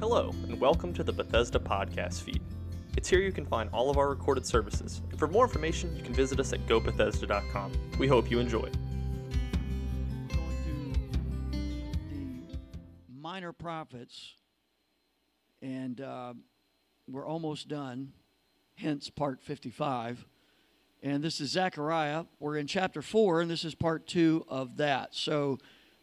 Hello, and welcome to the Bethesda podcast feed. It's here you can find all of our recorded services, and for more information, you can visit us at gobethesda.com. We hope you enjoy. going the minor prophets, and uh, we're almost done, hence part 55. And this is Zechariah. We're in chapter 4, and this is part 2 of that. So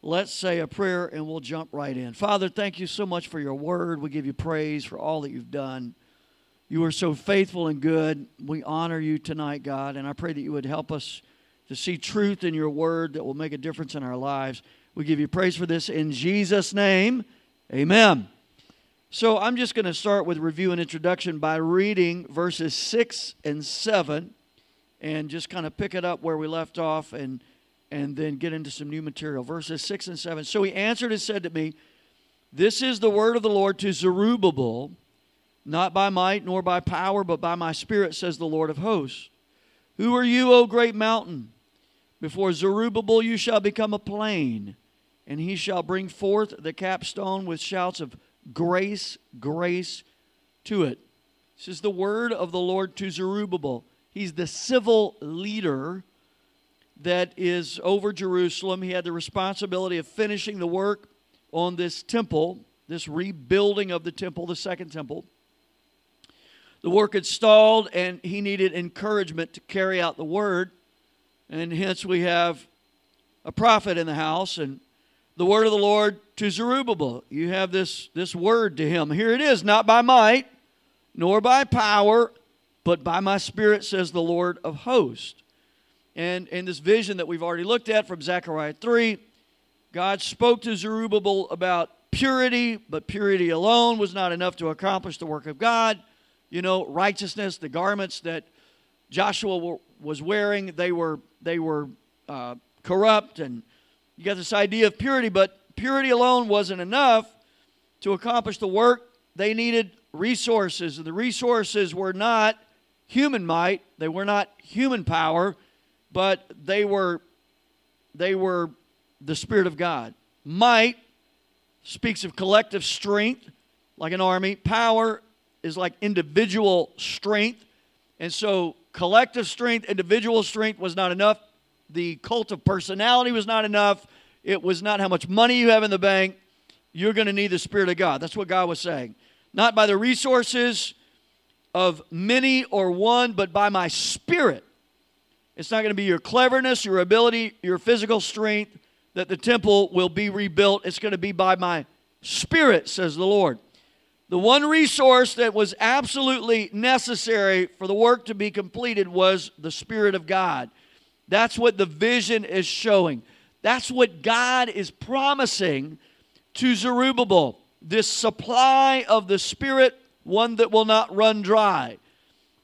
let's say a prayer and we'll jump right in. Father, thank you so much for your word. We give you praise for all that you've done. You are so faithful and good. We honor you tonight, God, and I pray that you would help us to see truth in your word that will make a difference in our lives. We give you praise for this in Jesus' name. Amen. So I'm just going to start with review and introduction by reading verses 6 and 7 and just kind of pick it up where we left off and and then get into some new material. Verses 6 and 7. So he answered and said to me, This is the word of the Lord to Zerubbabel, not by might nor by power, but by my spirit, says the Lord of hosts. Who are you, O great mountain? Before Zerubbabel you shall become a plain, and he shall bring forth the capstone with shouts of grace, grace to it. This is the word of the Lord to Zerubbabel. He's the civil leader that is over Jerusalem. He had the responsibility of finishing the work on this temple, this rebuilding of the temple, the second temple. The work had stalled, and he needed encouragement to carry out the word. And hence we have a prophet in the house, and the word of the Lord to Zerubbabel. You have this, this word to him. Here it is, not by might, nor by power, but by my spirit, says the Lord of hosts. And in this vision that we've already looked at from Zechariah 3, God spoke to Zerubbabel about purity, but purity alone was not enough to accomplish the work of God. You know, righteousness, the garments that Joshua was wearing, they were they were uh, corrupt, and you got this idea of purity, but purity alone wasn't enough to accomplish the work. They needed resources, and the resources were not human might, they were not human power, but they were they were the spirit of God. Might speaks of collective strength like an army. Power is like individual strength. And so collective strength, individual strength was not enough. The cult of personality was not enough. It was not how much money you have in the bank. You're going to need the Spirit of God. That's what God was saying. Not by the resources of many or one, but by my Spirit. It's not going to be your cleverness, your ability, your physical strength that the temple will be rebuilt. It's going to be by my Spirit, says the Lord. The one resource that was absolutely necessary for the work to be completed was the Spirit of God. That's what the vision is showing. That's what God is promising to Zerubbabel this supply of the Spirit, one that will not run dry.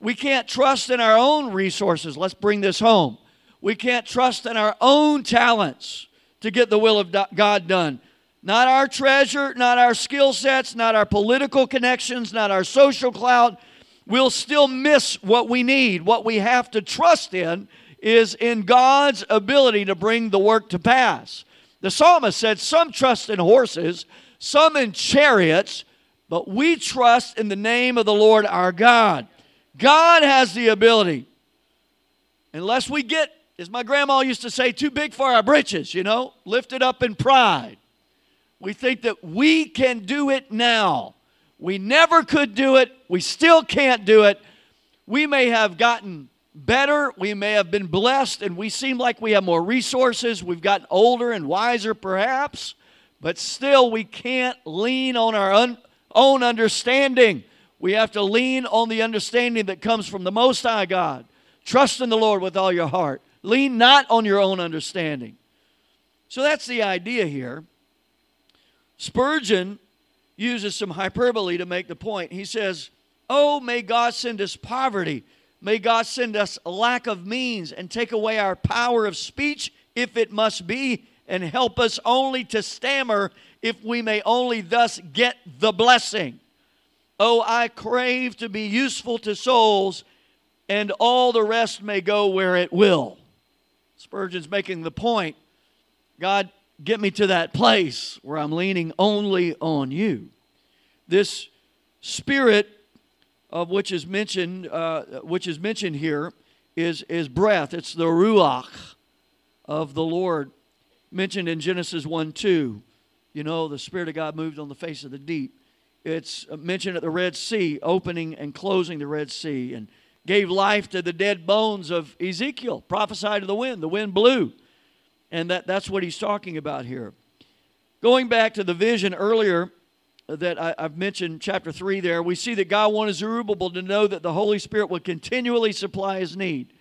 We can't trust in our own resources. Let's bring this home. We can't trust in our own talents to get the will of God done. Not our treasure, not our skill sets, not our political connections, not our social clout. We'll still miss what we need. What we have to trust in is in God's ability to bring the work to pass. The psalmist said, Some trust in horses, some in chariots, but we trust in the name of the Lord our God. God has the ability. Unless we get, as my grandma used to say, too big for our britches, you know, lifted up in pride. We think that we can do it now. We never could do it. We still can't do it. We may have gotten better. We may have been blessed, and we seem like we have more resources. We've gotten older and wiser, perhaps, but still we can't lean on our un- own understanding. We have to lean on the understanding that comes from the Most High God. Trust in the Lord with all your heart. Lean not on your own understanding. So that's the idea here. Spurgeon uses some hyperbole to make the point. He says, Oh, may God send us poverty. May God send us lack of means and take away our power of speech if it must be, and help us only to stammer if we may only thus get the blessing. Oh, I crave to be useful to souls, and all the rest may go where it will. Spurgeon's making the point God, get me to that place where I'm leaning only on you. this spirit of which is mentioned, uh, which is mentioned here, is is breath. It's the ruach of the Lord, mentioned in Genesis one two. You know, the Spirit of God moved on the face of the deep. It's mentioned at the Red Sea, opening and closing the Red Sea, and gave life to the dead bones of Ezekiel, prophesied to the wind. The wind blew. And that, that's what he's talking about here. Going back to the vision earlier that I, have mentioned, chapter 3 there, we see that God wanted Zerubbabel to know that the Holy Spirit would continually supply his need.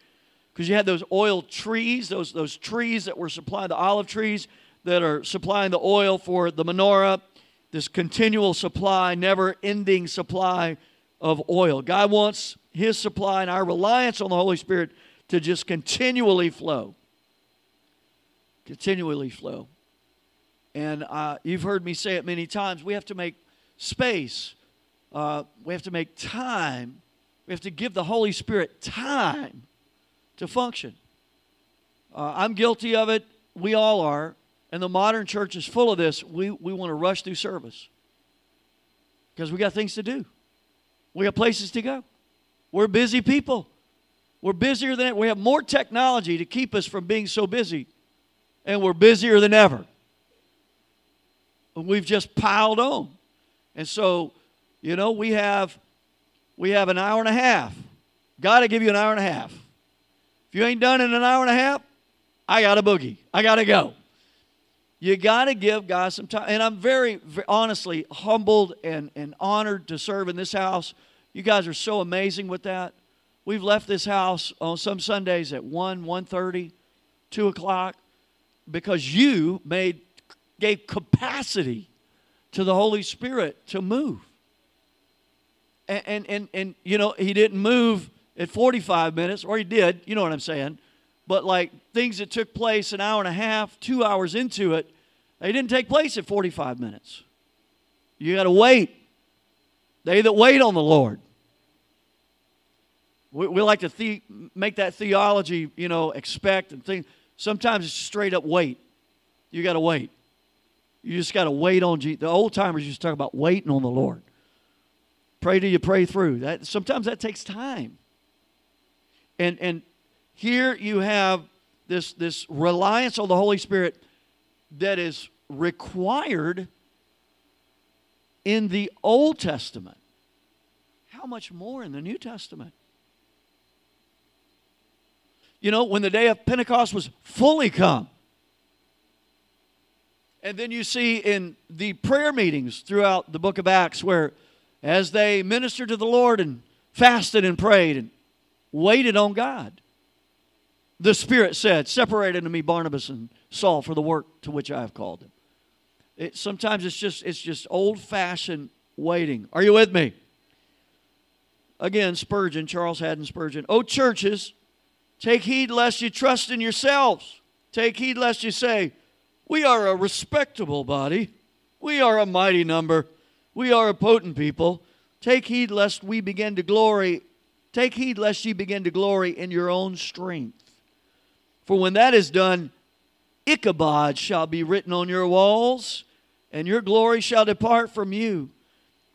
Because you had those oil trees, those, those trees that were supplying the olive trees that are supplying the oil for the menorah, this continual supply, never ending supply of oil. God wants His supply and our reliance on the Holy Spirit to just continually flow. Continually flow. And uh, you've heard me say it many times we have to make space, uh, we have to make time, we have to give the Holy Spirit time to function. Uh, I'm guilty of it. We all are. And the modern church is full of this. We, we want to rush through service because we got things to do, we got places to go. We're busy people. We're busier than we have more technology to keep us from being so busy, and we're busier than ever. And we've just piled on, and so you know we have we have an hour and a half. Got to give you an hour and a half. If you ain't done in an hour and a half, I got a boogie. I got to go. You got to give God some time. And I'm very, very, honestly humbled and, and honored to serve in this house. You guys are so amazing with that. We've left this house on some Sundays at 1, 1.30, 2 o'clock because you made gave capacity to the Holy Spirit to move. And, and, and, and you know, he didn't move at 45 minutes, or he did, you know what I'm saying but like things that took place an hour and a half, two hours into it, they didn't take place at 45 minutes. You got to wait. They that wait on the Lord. We, we like to the, make that theology, you know, expect and think. Sometimes it's straight up wait. You got to wait. You just got to wait on Jesus. The old timers used to talk about waiting on the Lord. Pray till you pray through. That sometimes that takes time. And and here you have this, this reliance on the Holy Spirit that is required in the Old Testament. How much more in the New Testament? You know, when the day of Pentecost was fully come. And then you see in the prayer meetings throughout the book of Acts where as they ministered to the Lord and fasted and prayed and waited on God, the Spirit said, Separate unto me Barnabas and Saul for the work to which I have called them. It, sometimes it's just it's just old fashioned waiting. Are you with me? Again, Spurgeon, Charles Haddon Spurgeon. Oh, churches, take heed lest you trust in yourselves. Take heed lest you say, We are a respectable body. We are a mighty number. We are a potent people. Take heed lest we begin to glory. Take heed lest ye begin to glory in your own strength. For when that is done, Ichabod shall be written on your walls, and your glory shall depart from you.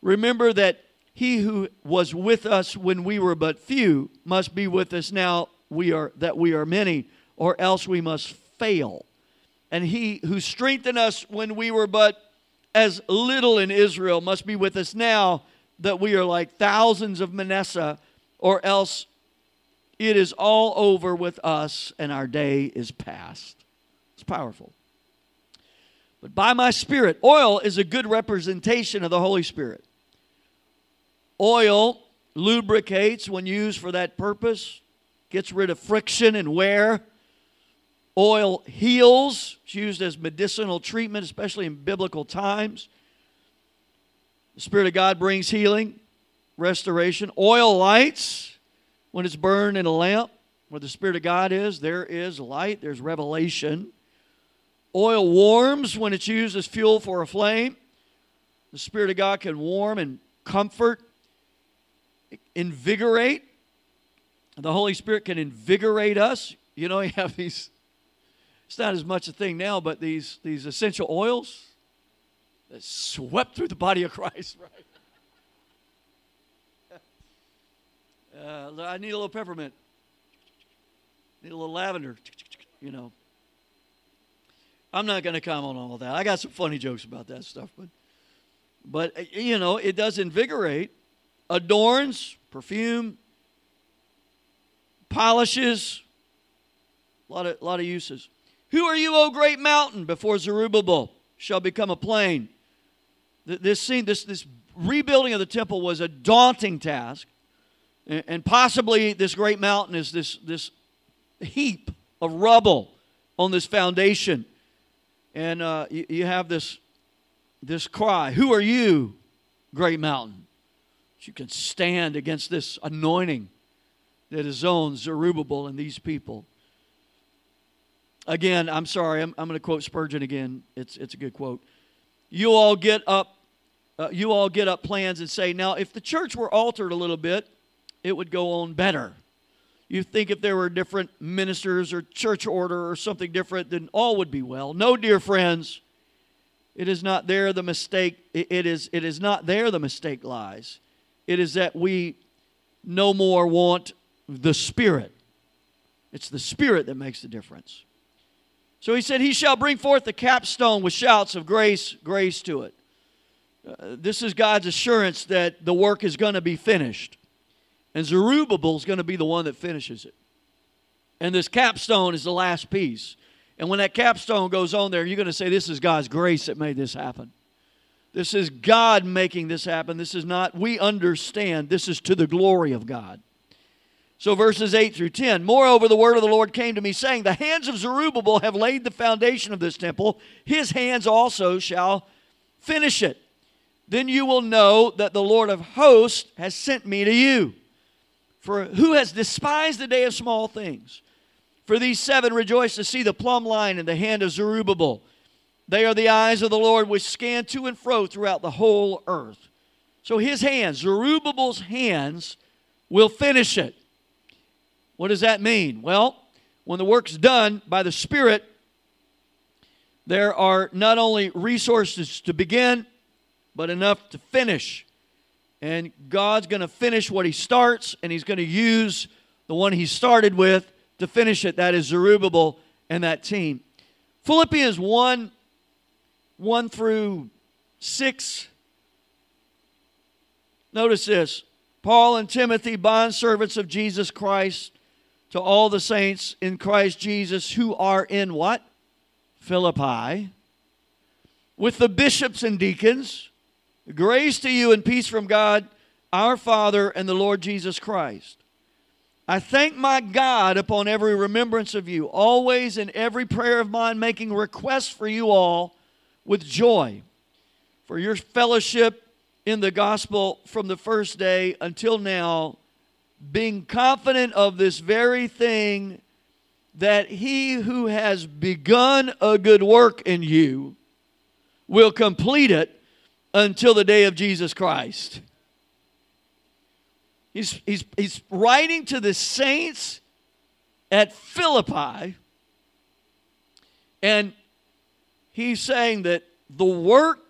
Remember that he who was with us when we were but few must be with us now we are that we are many, or else we must fail. And he who strengthened us when we were but as little in Israel must be with us now that we are like thousands of Manasseh, or else it is all over with us and our day is past. It's powerful. But by my Spirit, oil is a good representation of the Holy Spirit. Oil lubricates when used for that purpose, gets rid of friction and wear. Oil heals, it's used as medicinal treatment, especially in biblical times. The Spirit of God brings healing, restoration. Oil lights, when it's burned in a lamp, where the Spirit of God is, there is light, there's revelation. Oil warms when it's used as fuel for a flame. The Spirit of God can warm and comfort, invigorate. The Holy Spirit can invigorate us. You know, you have these, it's not as much a thing now, but these, these essential oils that swept through the body of Christ, right? Uh, I need a little peppermint. Need a little lavender. You know. I'm not going to comment on all that. I got some funny jokes about that stuff, but but uh, you know, it does invigorate, adorns, perfume, polishes, a lot of, lot of uses. Who are you, O great mountain, before Zerubbabel shall become a plain? This scene, this, this rebuilding of the temple was a daunting task. And possibly this great mountain is this, this heap of rubble on this foundation. And uh, you, you have this, this cry Who are you, great mountain? You can stand against this anointing that is on Zerubbabel and these people. Again, I'm sorry, I'm, I'm going to quote Spurgeon again. It's, it's a good quote. You all get up, uh, you all get up plans and say, now, if the church were altered a little bit, it would go on better. You think if there were different ministers or church order or something different, then all would be well. No, dear friends, it is not there the mistake. It is, it is not there the mistake lies. It is that we no more want the Spirit. It's the Spirit that makes the difference. So he said, He shall bring forth the capstone with shouts of grace, grace to it. Uh, this is God's assurance that the work is going to be finished. And Zerubbabel is going to be the one that finishes it. And this capstone is the last piece. And when that capstone goes on there, you're going to say, This is God's grace that made this happen. This is God making this happen. This is not, we understand, this is to the glory of God. So, verses 8 through 10 Moreover, the word of the Lord came to me, saying, The hands of Zerubbabel have laid the foundation of this temple, his hands also shall finish it. Then you will know that the Lord of hosts has sent me to you. For who has despised the day of small things? For these seven rejoice to see the plumb line in the hand of Zerubbabel. They are the eyes of the Lord which scan to and fro throughout the whole earth. So his hands, Zerubbabel's hands, will finish it. What does that mean? Well, when the work's done by the Spirit, there are not only resources to begin, but enough to finish. And God's going to finish what He starts, and He's going to use the one He started with to finish it. That is Zerubbabel and that team. Philippians 1 1 through 6. Notice this Paul and Timothy, bondservants of Jesus Christ to all the saints in Christ Jesus who are in what? Philippi. With the bishops and deacons, grace to you and peace from God, our Father, and the Lord Jesus Christ. I thank my God upon every remembrance of you, always in every prayer of mine, making requests for you all with joy, for your fellowship in the gospel from the first day until now being confident of this very thing that he who has begun a good work in you will complete it until the day of Jesus Christ. He's, he's, he's writing to the saints at Philippi, and he's saying that the work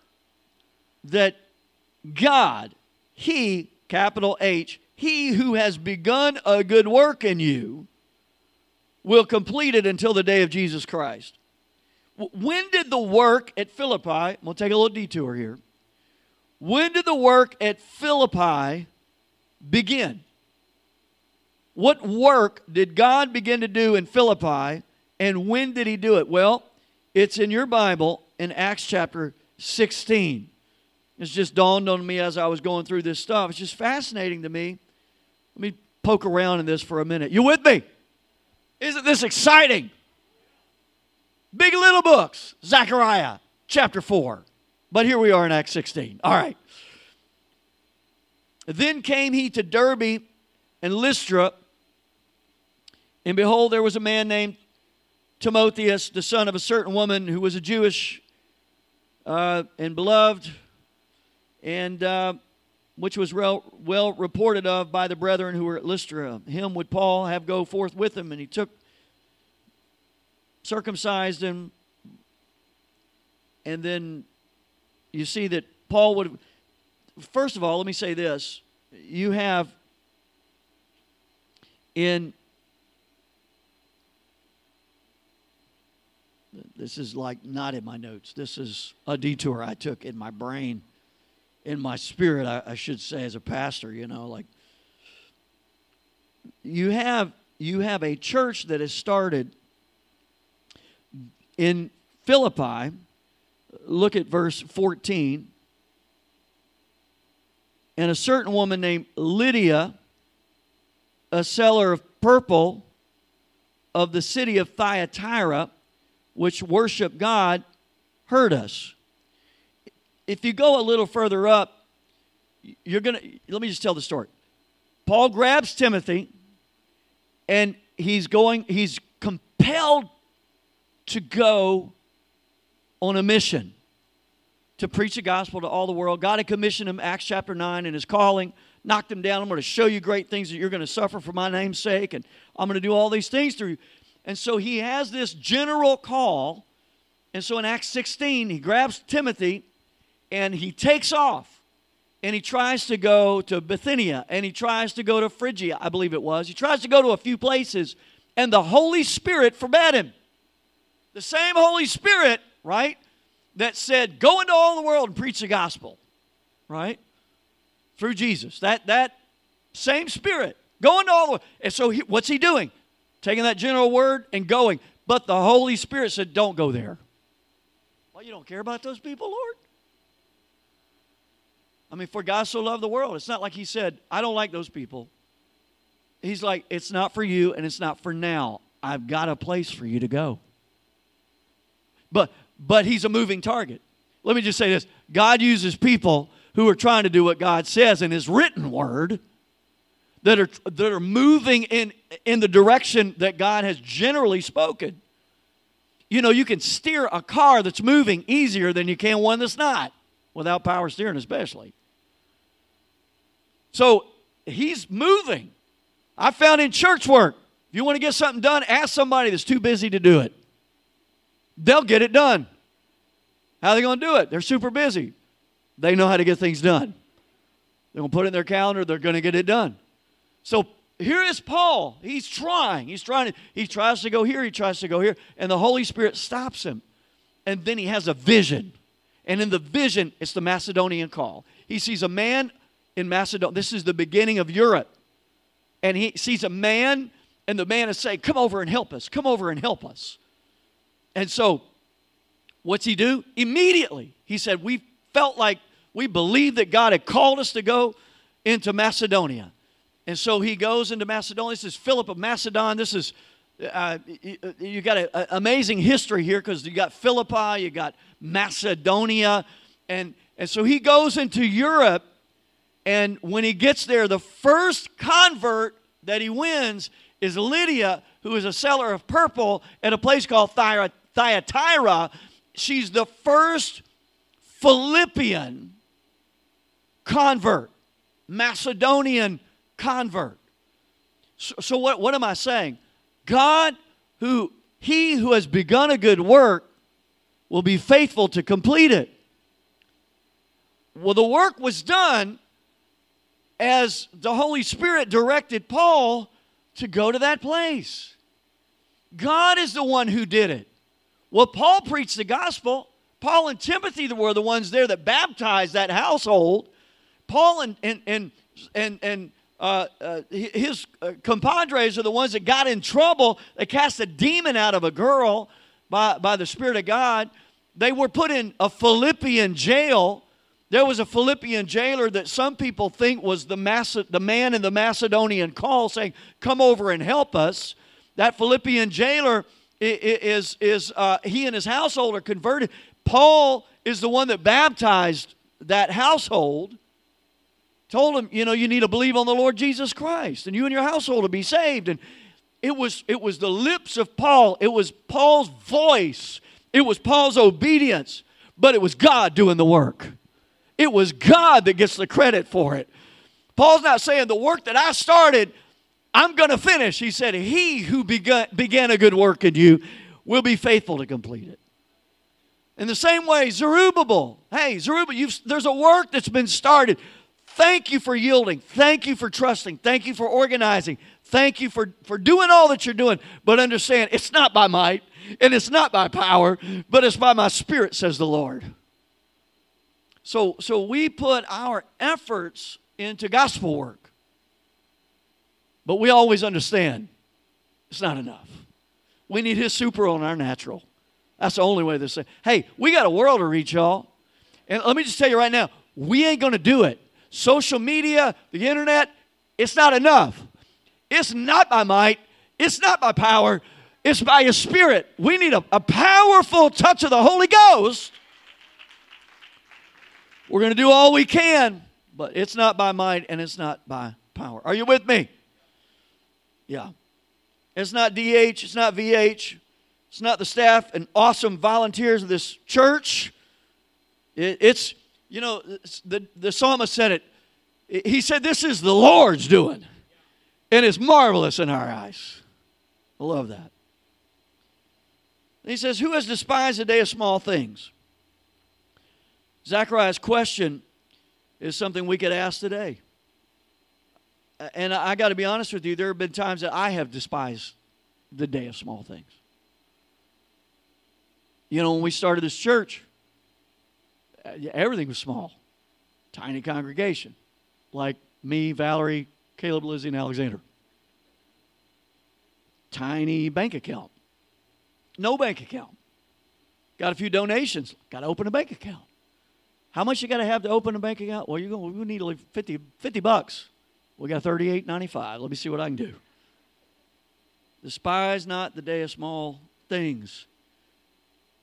that God, He, capital H, he who has begun a good work in you will complete it until the day of Jesus Christ. When did the work at Philippi, to take a little detour here. When did the work at Philippi begin? What work did God begin to do in Philippi, and when did He do it? Well, it's in your Bible in Acts chapter 16. It's just dawned on me as I was going through this stuff. It's just fascinating to me let me poke around in this for a minute. You with me? Isn't this exciting? Big little books, Zechariah chapter 4. But here we are in Acts 16. All right. Then came he to Derbe and Lystra, and behold, there was a man named Timotheus, the son of a certain woman who was a Jewish uh, and beloved. And uh, which was well, well reported of by the brethren who were at Lystra. Him would Paul have go forth with him, and he took, circumcised him, and then you see that Paul would. First of all, let me say this: you have in this is like not in my notes. This is a detour I took in my brain, in my spirit, I, I should say, as a pastor. You know, like you have you have a church that has started in Philippi. Look at verse 14. And a certain woman named Lydia, a seller of purple of the city of Thyatira, which worship God, heard us. If you go a little further up, you're going to, let me just tell the story. Paul grabs Timothy and he's going, he's compelled to go on a mission to preach the gospel to all the world. God had commissioned him, Acts chapter 9, in his calling, knocked him down. I'm going to show you great things that you're going to suffer for my name's sake, and I'm going to do all these things through you. And so he has this general call. And so in Acts 16, he grabs Timothy and he takes off. And he tries to go to Bithynia and he tries to go to Phrygia, I believe it was. He tries to go to a few places, and the Holy Spirit forbade him. The same Holy Spirit, right, that said, Go into all the world and preach the gospel, right? Through Jesus. That, that same Spirit. Go into all the world. And so he, what's he doing? taking that general word and going. But the Holy Spirit said, Don't go there. Well, you don't care about those people, Lord? I mean, for God so loved the world, it's not like He said, I don't like those people. He's like, It's not for you and it's not for now. I've got a place for you to go. But but he's a moving target. Let me just say this God uses people who are trying to do what God says in his written word that are, that are moving in, in the direction that God has generally spoken. You know, you can steer a car that's moving easier than you can one that's not, without power steering, especially. So he's moving. I found in church work, if you want to get something done, ask somebody that's too busy to do it. They'll get it done. How are they going to do it? They're super busy. They know how to get things done. They're going to put it in their calendar, they're going to get it done. So here is Paul. He's trying. He's trying to, he tries to go here, he tries to go here, and the Holy Spirit stops him. And then he has a vision. And in the vision, it's the Macedonian call. He sees a man in Macedonia. This is the beginning of Europe. And he sees a man, and the man is saying, Come over and help us. Come over and help us. And so, what's he do? Immediately, he said, We felt like we believed that God had called us to go into Macedonia. And so he goes into Macedonia. This is Philip of Macedon. This is, uh, you, you got an amazing history here because you got Philippi, you got Macedonia. And, and so he goes into Europe. And when he gets there, the first convert that he wins is Lydia, who is a seller of purple at a place called Thyatira. Thyatira, she's the first Philippian convert, Macedonian convert. So, so what, what am I saying? God, who he who has begun a good work will be faithful to complete it. Well, the work was done as the Holy Spirit directed Paul to go to that place. God is the one who did it. Well, Paul preached the gospel. Paul and Timothy were the ones there that baptized that household. Paul and, and, and, and, and uh, uh, his uh, compadres are the ones that got in trouble. They cast a demon out of a girl by, by the Spirit of God. They were put in a Philippian jail. There was a Philippian jailer that some people think was the, Mace- the man in the Macedonian call saying, Come over and help us. That Philippian jailer is, is uh, he and his household are converted. Paul is the one that baptized that household told him, you know, you need to believe on the Lord Jesus Christ, and you and your household will be saved. And it was it was the lips of Paul. It was Paul's voice. It was Paul's obedience, but it was God doing the work. It was God that gets the credit for it. Paul's not saying the work that I started, I'm going to finish. He said, He who began, began a good work in you will be faithful to complete it. In the same way, Zerubbabel, hey, Zerubbabel, there's a work that's been started. Thank you for yielding. Thank you for trusting. Thank you for organizing. Thank you for, for doing all that you're doing. But understand, it's not by might and it's not by power, but it's by my spirit, says the Lord. So, so we put our efforts into gospel work. But we always understand it's not enough. We need his super on our natural. That's the only way to say, hey, we got a world to reach, y'all. And let me just tell you right now, we ain't going to do it. Social media, the internet, it's not enough. It's not by might, it's not by power, it's by His Spirit. We need a, a powerful touch of the Holy Ghost. We're going to do all we can, but it's not by might and it's not by power. Are you with me? Yeah. It's not DH, it's not VH, it's not the staff and awesome volunteers of this church. It, it's, you know, the, the psalmist said it. He said, This is the Lord's doing, and it's marvelous in our eyes. I love that. he says, Who has despised the day of small things? Zechariah's question is something we could ask today. And I got to be honest with you, there have been times that I have despised the day of small things. You know, when we started this church, uh, everything was small, tiny congregation, like me, Valerie, Caleb, Lizzie, and Alexander. Tiny bank account, no bank account. Got a few donations, got to open a bank account. How much you got to have to open a bank account? Well, you're going. We need like 50, 50 bucks. We got thirty eight ninety five. Let me see what I can do. Despise not the day of small things.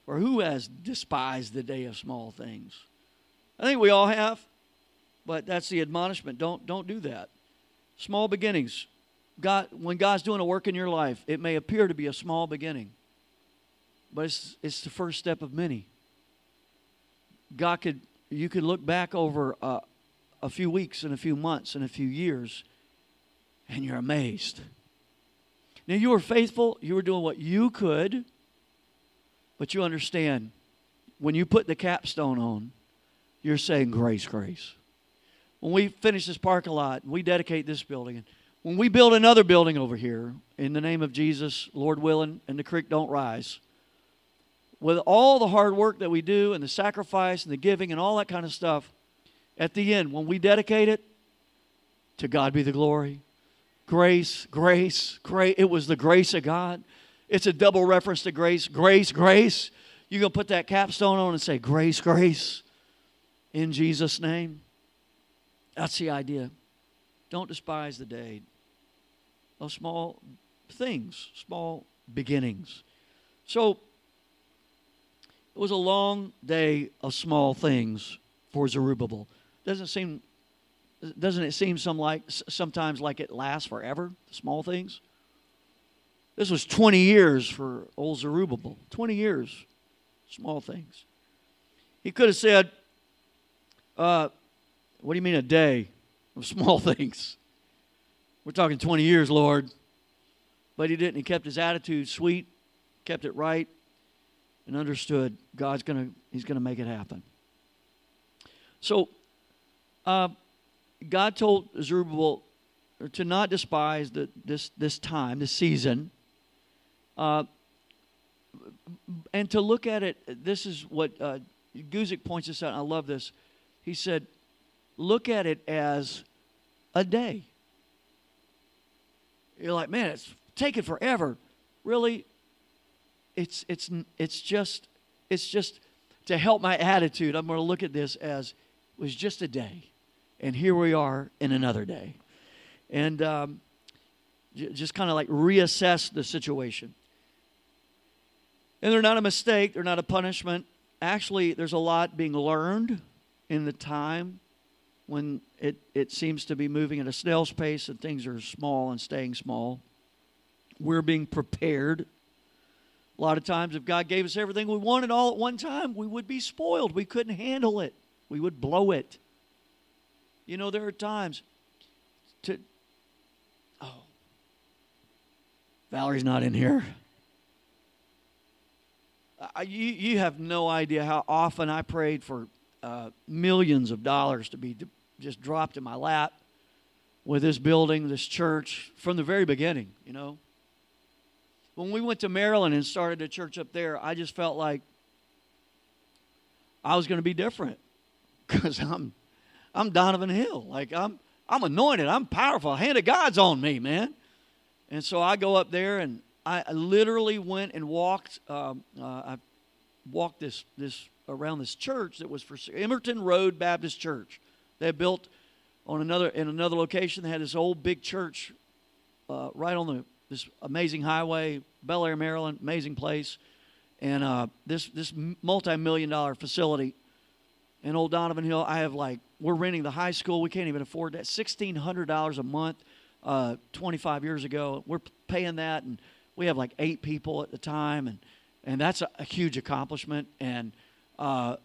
For who has despised the day of small things? I think we all have, but that's the admonishment. Don't don't do that. Small beginnings. God, when God's doing a work in your life, it may appear to be a small beginning, but it's it's the first step of many. God could you could look back over a, a few weeks and a few months and a few years, and you're amazed. Now you were faithful. You were doing what you could but you understand, when you put the capstone on, you're saying grace, grace. When we finish this parking lot, we dedicate this building. When we build another building over here, in the name of Jesus, Lord willing, and the creek don't rise, with all the hard work that we do and the sacrifice and the giving and all that kind of stuff, at the end, when we dedicate it, to God be the glory. Grace, grace, grace. It was the grace of God. It's a double reference to grace. Grace, grace. You're going to put that capstone on and say, Grace, grace, in Jesus' name. That's the idea. Don't despise the day of small things, small beginnings. So, it was a long day of small things for Zerubbabel. Doesn't seem doesn't it seem some like sometimes like it lasts forever, small things? This was 20 years for old Zerubbabel. 20 years. Small things. He could have said, uh, What do you mean a day of small things? We're talking 20 years, Lord. But he didn't. He kept his attitude sweet, kept it right, and understood God's to, he's to make it happen. So, uh, God told Zerubbabel to not despise the, this, this time, this season, uh, and to look at it, this is what uh, Guzik points this out. I love this. He said, look at it as a day. You're like, man, it's taken forever. Really, it's it's it's just it's just to help my attitude. I'm going to look at this as it was just a day, and here we are in another day, and um, just kind of like reassess the situation. And they're not a mistake, they're not a punishment. Actually, there's a lot being learned in the time when it, it seems to be moving at a snail's pace and things are small and staying small. We're being prepared. A lot of times, if God gave us everything we wanted all at one time, we would be spoiled. We couldn't handle it, we would blow it. You know, there are times to. Oh, Valerie's not in here you, you have no idea how often I prayed for uh, millions of dollars to be just dropped in my lap. with this building, this church, from the very beginning, you know. When we went to Maryland and started a church up there, I just felt like I was going to be different because I'm, I'm Donovan Hill. Like I'm, I'm anointed. I'm powerful. Hand of God's on me, man. And so I go up there and I literally went and walked. Um, uh, I walked this this around this church that was for Emmorton Road Baptist Church. They built on another in another location. They had this old big church uh, right on the this amazing highway, Bel Air, Maryland, amazing place, and uh, this this multi-million dollar facility in Old Donovan Hill. I have like we're renting the high school. We can't even afford that. Sixteen hundred dollars a month. Uh, 25 years ago, we're paying that, and we have like eight people at the time, and and that's a, a huge accomplishment. And uh,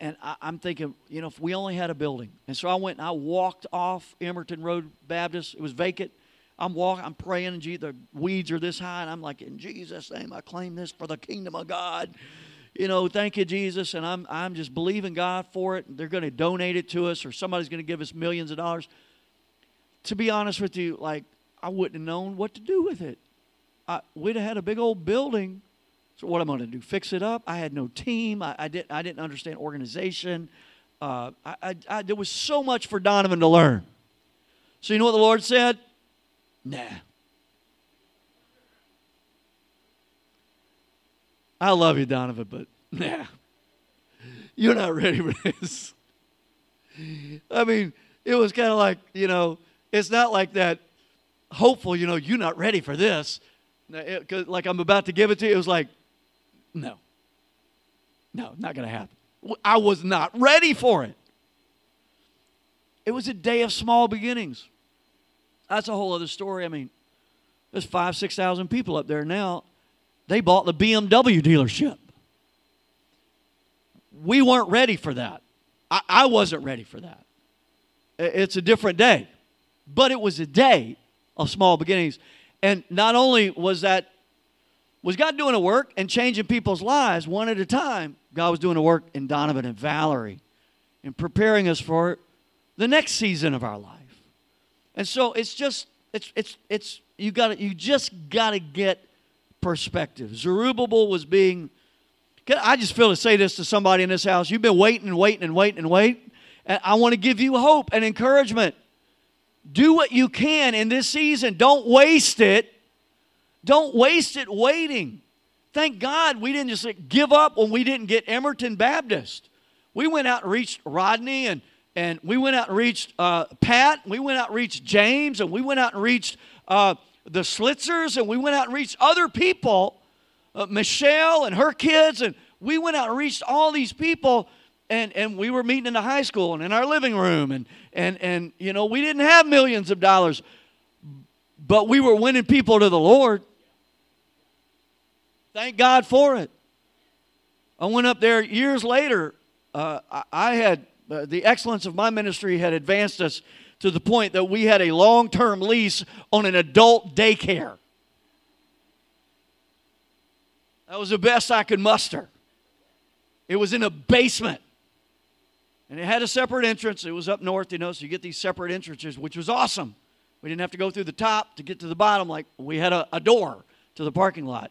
and I, am thinking, you know, if we only had a building, and so I went and I walked off Emmorton Road Baptist. It was vacant. I'm walking, I'm praying, and the weeds are this high, and I'm like, in Jesus' name, I claim this for the kingdom of God. You know, thank you, Jesus, and I'm I'm just believing God for it. They're going to donate it to us, or somebody's going to give us millions of dollars. To be honest with you, like I wouldn't have known what to do with it. I, we'd have had a big old building. So what am I going to do? Fix it up? I had no team. I, I didn't. I didn't understand organization. Uh, I, I, I, there was so much for Donovan to learn. So you know what the Lord said? Nah. I love you, Donovan, but nah. You're not ready for this. I mean, it was kind of like, you know, it's not like that hopeful, you know, you're not ready for this. It, like I'm about to give it to you. It was like, no. No, not going to happen. I was not ready for it. It was a day of small beginnings. That's a whole other story. I mean, there's five, 6,000 people up there now. They bought the BMW dealership. We weren't ready for that. I, I wasn't ready for that. It's a different day. But it was a day of small beginnings. And not only was that was God doing a work and changing people's lives one at a time, God was doing a work in Donovan and Valerie and preparing us for the next season of our life. And so it's just it's it's it's you got to you just got to get perspective. Zerubbabel was being I just feel to say this to somebody in this house. You've been waiting and waiting and waiting and waiting. And I want to give you hope and encouragement. Do what you can in this season. Don't waste it. Don't waste it waiting. Thank God we didn't just give up when we didn't get Emmorton Baptist. We went out and reached Rodney and and we went out and reached uh, Pat, we went out and reached James, and we went out and reached uh, the Slitzers, and we went out and reached other people, uh, Michelle and her kids, and we went out and reached all these people, and, and we were meeting in the high school and in our living room, and, and, and you know, we didn't have millions of dollars, but we were winning people to the Lord. Thank God for it. I went up there years later. Uh, I had uh, the excellence of my ministry had advanced us to the point that we had a long term lease on an adult daycare. That was the best I could muster. It was in a basement. And it had a separate entrance. It was up north, you know, so you get these separate entrances, which was awesome. We didn't have to go through the top to get to the bottom like we had a, a door to the parking lot.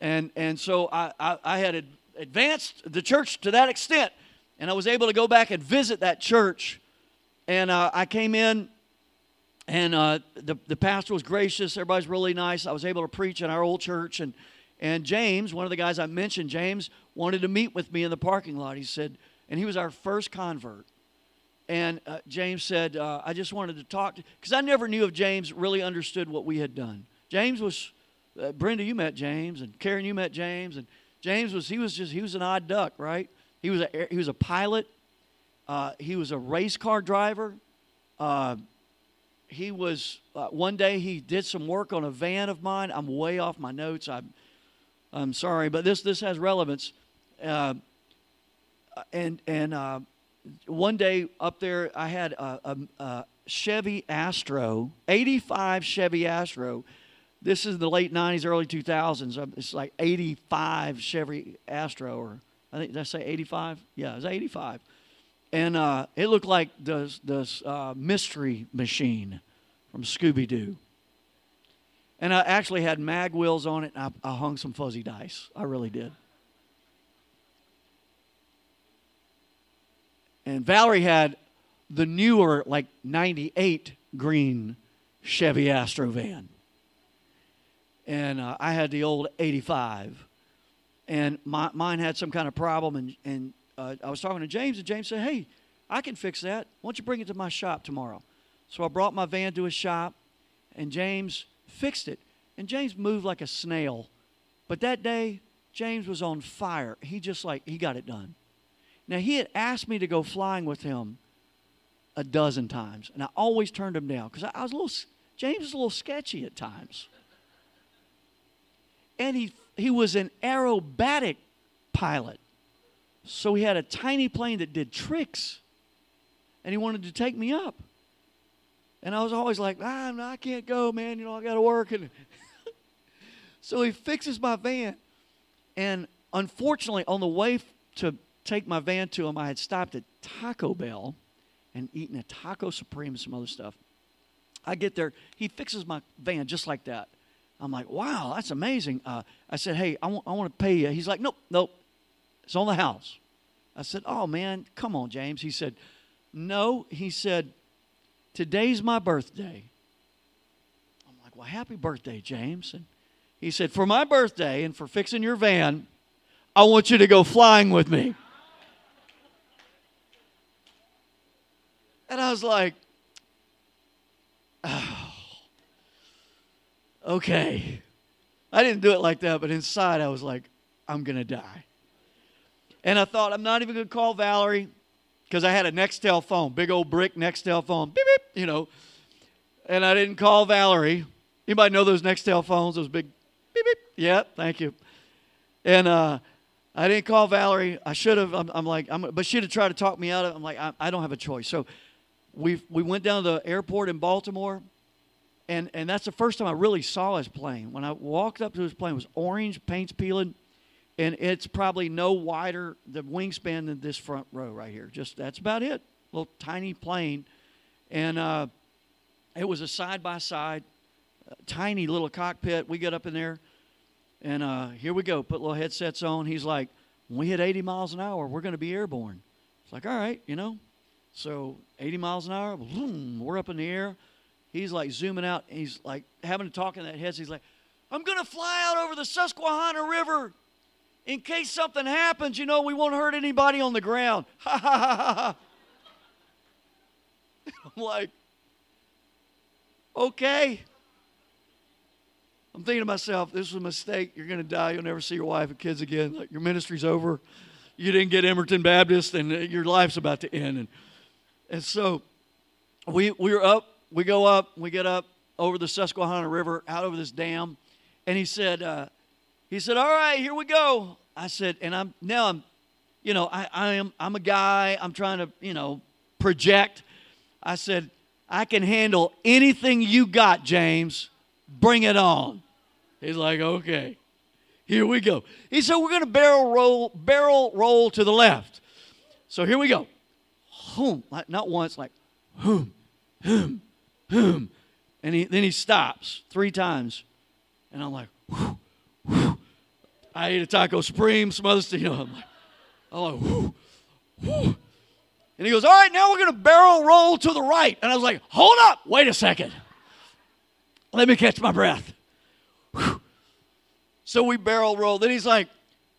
And, and so I, I, I had advanced the church to that extent and I was able to go back and visit that church. And uh, I came in, and uh, the, the pastor was gracious. Everybody's really nice. I was able to preach in our old church. And, and James, one of the guys I mentioned, James, wanted to meet with me in the parking lot. He said, and he was our first convert. And uh, James said, uh, I just wanted to talk to, because I never knew if James really understood what we had done. James was, uh, Brenda, you met James, and Karen, you met James, and James was, he was just, he was an odd duck, right? He was a, he was a pilot. Uh, he was a race car driver. Uh, he was uh, one day he did some work on a van of mine. I'm way off my notes. I'm I'm sorry, but this this has relevance. Uh, and and uh, one day up there, I had a, a, a Chevy Astro, 85 Chevy Astro. This is the late 90s, early 2000s. It's like 85 Chevy Astro or I think did I say 85? Yeah, it was 85. And uh, it looked like the, the uh, mystery machine. from Scooby Doo. And I actually had mag wheels on it, and I, I hung some fuzzy dice. I really did. And Valerie had the newer, like 98 green Chevy Astro van. And uh, I had the old 85. And my, mine had some kind of problem. And, and uh, I was talking to James, and James said, Hey, I can fix that. Why don't you bring it to my shop tomorrow? So I brought my van to his shop, and James fixed it. And James moved like a snail. But that day, James was on fire. He just like, he got it done. Now, he had asked me to go flying with him a dozen times, and I always turned him down because I, I was a little, James was a little sketchy at times. And he, he was an aerobatic pilot. So he had a tiny plane that did tricks, and he wanted to take me up. And I was always like, ah, I can't go, man. You know, I got to work. And so he fixes my van. And unfortunately, on the way to take my van to him, I had stopped at Taco Bell and eaten a taco supreme and some other stuff. I get there, he fixes my van just like that. I'm like, wow, that's amazing. Uh, I said, hey, I want, I want to pay you. He's like, nope, nope, it's on the house. I said, oh man, come on, James. He said, no. He said, today's my birthday. I'm like, well, happy birthday, James. And he said, for my birthday and for fixing your van, I want you to go flying with me. And I was like, oh, okay. I didn't do it like that, but inside I was like, I'm going to die. And I thought, I'm not even going to call Valerie because I had a Nextel phone, big old brick Nextel phone, beep, beep, you know. And I didn't call Valerie. Anybody know those Nextel phones, those big beep, beep? Yeah, thank you. And uh, I didn't call Valerie. I should have. I'm, I'm like, I'm, but she'd have tried to talk me out of it. I'm like, I, I don't have a choice. So we we went down to the airport in Baltimore, and and that's the first time I really saw his plane. When I walked up to his plane, it was orange, paint's peeling, and it's probably no wider the wingspan than this front row right here. Just that's about it. Little tiny plane, and uh, it was a side by side, tiny little cockpit. We get up in there, and uh, here we go. Put little headsets on. He's like, when we hit 80 miles an hour, we're going to be airborne. It's like, all right, you know. So 80 miles an hour, boom, we're up in the air. He's like zooming out. He's like having to talk in that headset. He's like, I'm going to fly out over the Susquehanna River in case something happens. You know, we won't hurt anybody on the ground. Ha ha ha ha. I'm like, okay. I'm thinking to myself, this was a mistake. You're going to die. You'll never see your wife and kids again. Like your ministry's over. You didn't get Emmorton Baptist, and your life's about to end. And and so we were up. We go up. We get up over the Susquehanna River, out over this dam, and he said, uh, he said, "All right, here we go." I said, and I'm now I'm, you know, I, I am I'm a guy. I'm trying to you know project. I said, I can handle anything you got, James. Bring it on. He's like, okay, here we go. He said, we're to barrel roll, barrel roll to the left. So here we go. Like not once, like boom, boom, boom. And he, then he stops three times. And I'm like. I ate a taco supreme, some other stuff. You know, I'm like, like, whew, whew. And he goes, All right, now we're going to barrel roll to the right. And I was like, Hold up, wait a second. Let me catch my breath. Whew. So we barrel roll. Then he's like,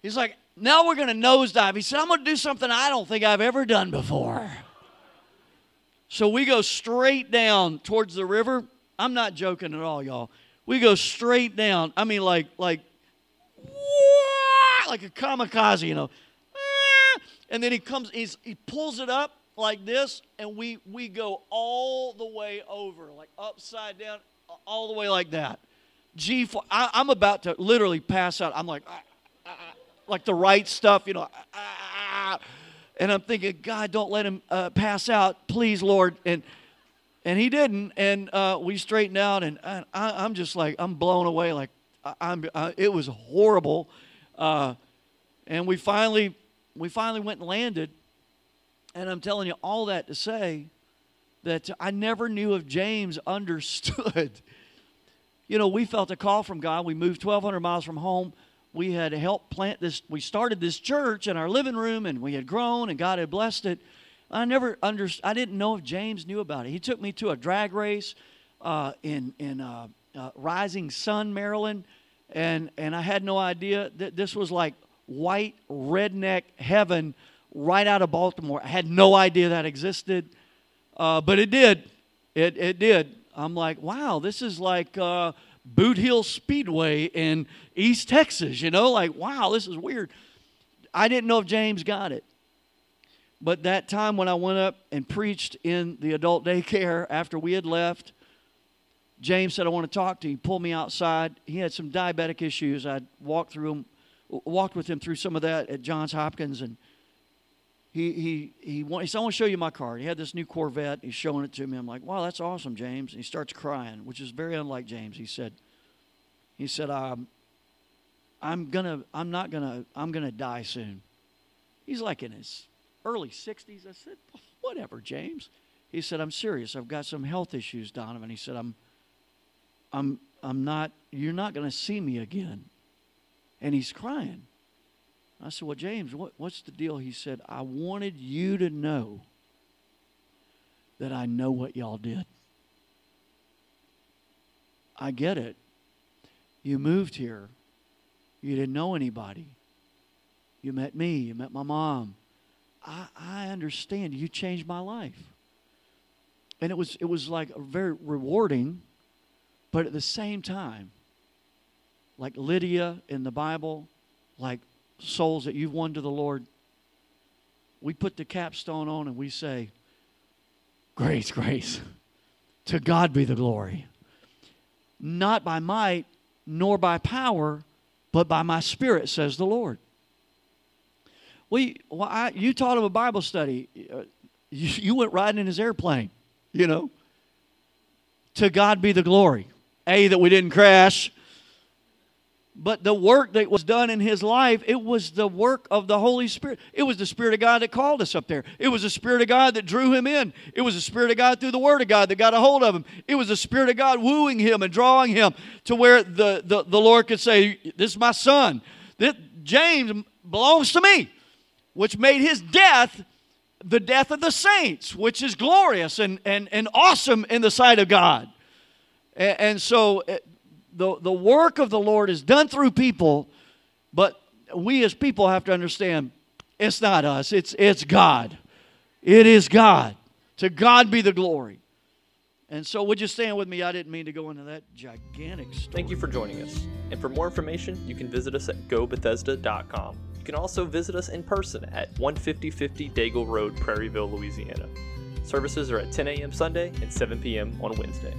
He's like, Now we're going to nosedive. He said, I'm going to do something I don't think I've ever done before. So we go straight down towards the river. I'm not joking at all, y'all. We go straight down. I mean, like, like, like a kamikaze, you know and then he comes, he's, he pulls it up like this, and we we go all the way over, like upside down, all the way like that. G4, I, am about to literally pass out. I'm like, ah, ah, ah, like the right stuff, you know. Ah, ah, ah. and I'm thinking, God, don't let him uh, pass out, please, Lord. And and he didn't, and uh, we straightened out, and I, am just like, I'm blown away. Like, I, am it was horrible. Uh, and we finally we finally went and landed. And I'm telling you all that to say that I never knew if James understood. you know, we felt a call from God. We moved 1,200 miles from home. We had helped plant this. We started this church in our living room, and we had grown, and God had blessed it. I never under, I didn't know if James knew about it. He took me to a drag race uh, in in uh, uh, Rising Sun, Maryland, and and I had no idea that this was like white redneck heaven right out of Baltimore. I had no idea that existed, uh, but it did. It it did. I'm like, wow, this is like uh, Boot Hill Speedway in East Texas. You know, like wow, this is weird. I didn't know if James got it. But that time when I went up and preached in the adult daycare after we had left, James said, I want to talk to you. He pulled me outside. He had some diabetic issues. I walked through him, walked with him through some of that at Johns Hopkins, and he he he, he said, I want to show you my car. He had this new Corvette. He's showing it to me. I'm like, wow, that's awesome, James. And he starts crying, which is very unlike James. He said, he said, um, I'm gonna, I'm not gonna, I'm gonna die soon. He's like in his early 60s. I said, whatever, James. He said, I'm serious. I've got some health issues, Donovan. He said, I'm, I'm, I'm not, you're not going to see me again. And he's crying. I said, Well, James, what, what's the deal? He said, I wanted you to know that I know what y'all did. I get it. You moved here. You didn't know anybody. You met me. You met my mom. I, I understand. You changed my life. And it was, it was like very rewarding, but at the same time, like Lydia in the Bible, like souls that you've won to the Lord, we put the capstone on and we say, Grace, grace. To God be the glory. Not by might nor by power, but by my spirit, says the Lord. We, well, I, you taught him a Bible study. You, you went riding in his airplane, you know. To God be the glory. A, that we didn't crash. But the work that was done in his life, it was the work of the Holy Spirit. It was the Spirit of God that called us up there. It was the Spirit of God that drew him in. It was the Spirit of God through the Word of God that got a hold of him. It was the Spirit of God wooing him and drawing him to where the, the, the Lord could say, This is my son. This, James belongs to me which made his death the death of the saints, which is glorious and, and, and awesome in the sight of God. And, and so eh, the, the work of the Lord is done through people, but we as people have to understand it's not us, it's, it's God. It is God. To God be the glory. And so, would you stand with me? I didn't mean to go into that gigantic story. Thank you for joining us. And for more information, you can visit us at gobethesda.com You can also visit us in person at 15050 Daigle Road, Prairieville, Louisiana. Services are at 10 a.m. Sunday and 7 p.m. on Wednesday.